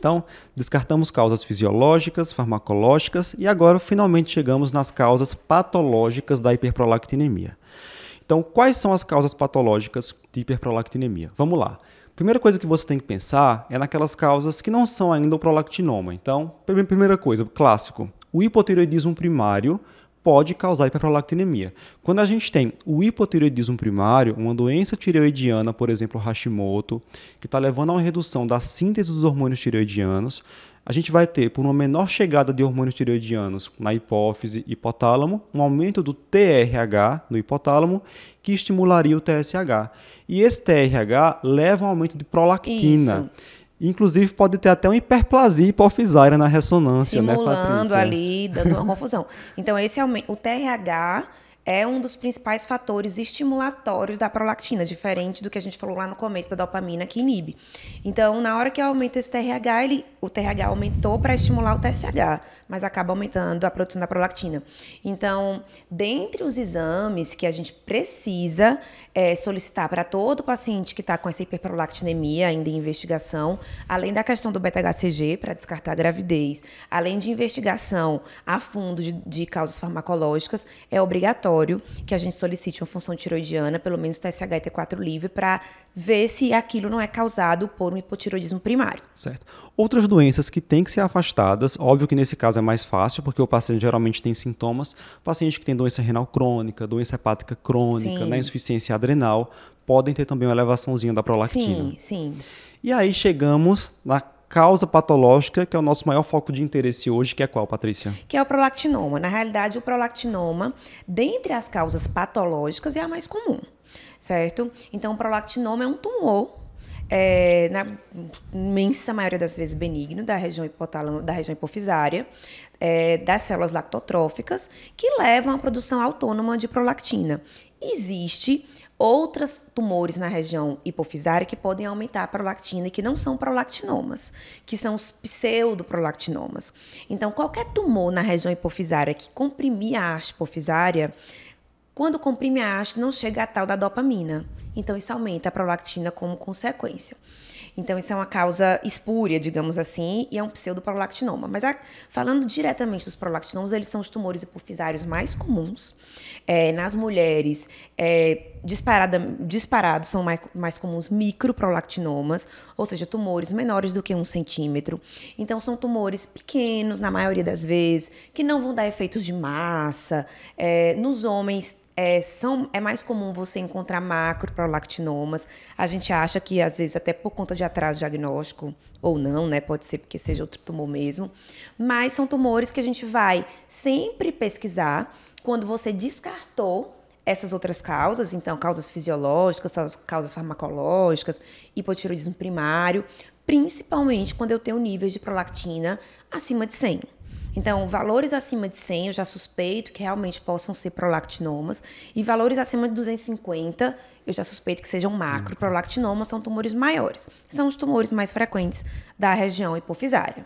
Então, descartamos causas fisiológicas, farmacológicas e agora finalmente chegamos nas causas patológicas da hiperprolactinemia. Então, quais são as causas patológicas de hiperprolactinemia? Vamos lá. Primeira coisa que você tem que pensar é naquelas causas que não são ainda o prolactinoma. Então, primeira coisa, clássico, o hipotireoidismo primário pode causar hiperprolactinemia. Quando a gente tem o hipotireoidismo primário, uma doença tireoidiana, por exemplo, Hashimoto, que está levando a uma redução da síntese dos hormônios tireoidianos, a gente vai ter, por uma menor chegada de hormônios tireoidianos na hipófise e hipotálamo, um aumento do TRH no hipotálamo, que estimularia o TSH. E esse TRH leva a um aumento de prolactina. Isso. Inclusive, pode ter até uma hiperplasia hipofisária na ressonância, Simulando né, Patrícia? ali, dando uma confusão. Então, esse aumento, o TRH é um dos principais fatores estimulatórios da prolactina, diferente do que a gente falou lá no começo da dopamina que inibe. Então, na hora que aumenta esse TRH, ele, o TRH aumentou para estimular o TSH, mas acaba aumentando a produção da prolactina. Então, dentre os exames que a gente precisa é, solicitar para todo paciente que está com essa hiperprolactinemia ainda em investigação, além da questão do beta-HCG para descartar a gravidez, além de investigação a fundo de, de causas farmacológicas, é obrigatório obrigatório que a gente solicite uma função tiroidiana, pelo menos TSH e T4 livre, para ver se aquilo não é causado por um hipotiroidismo primário. Certo. Outras doenças que têm que ser afastadas, óbvio que nesse caso é mais fácil, porque o paciente geralmente tem sintomas. Paciente que tem doença renal crônica, doença hepática crônica, né, insuficiência adrenal, podem ter também uma elevaçãozinha da prolactina. Sim, sim. E aí chegamos na causa patológica, que é o nosso maior foco de interesse hoje, que é qual, Patrícia? Que é o prolactinoma. Na realidade, o prolactinoma, dentre as causas patológicas, é a mais comum, certo? Então, o prolactinoma é um tumor é, na imensa maioria das vezes benigno da região hipotálamo, da região hipofisária, é, das células lactotróficas, que levam à produção autônoma de prolactina. Existe outros tumores na região hipofisária que podem aumentar a prolactina e que não são prolactinomas, que são os pseudoprolactinomas. Então, qualquer tumor na região hipofisária que comprimir a haste hipofisária, quando comprime a haste, não chega a tal da dopamina. Então, isso aumenta a prolactina como consequência. Então, isso é uma causa espúria, digamos assim, e é um pseudoprolactinoma. Mas a, falando diretamente dos prolactinomas, eles são os tumores hipofisários mais comuns. É, nas mulheres, é, disparados são mais, mais comuns microprolactinomas, ou seja, tumores menores do que um centímetro. Então, são tumores pequenos, na maioria das vezes, que não vão dar efeitos de massa. É, nos homens, é, são, é mais comum você encontrar macroprolactinomas. A gente acha que, às vezes, até por conta de atraso diagnóstico, ou não, né? Pode ser porque seja outro tumor mesmo. Mas são tumores que a gente vai sempre pesquisar quando você descartou essas outras causas, então causas fisiológicas, causas farmacológicas, hipotiroidismo primário, principalmente quando eu tenho níveis de prolactina acima de 100. Então, valores acima de 100 eu já suspeito que realmente possam ser prolactinomas e valores acima de 250 eu já suspeito que sejam macro. Prolactinomas são tumores maiores. São os tumores mais frequentes da região hipofisária.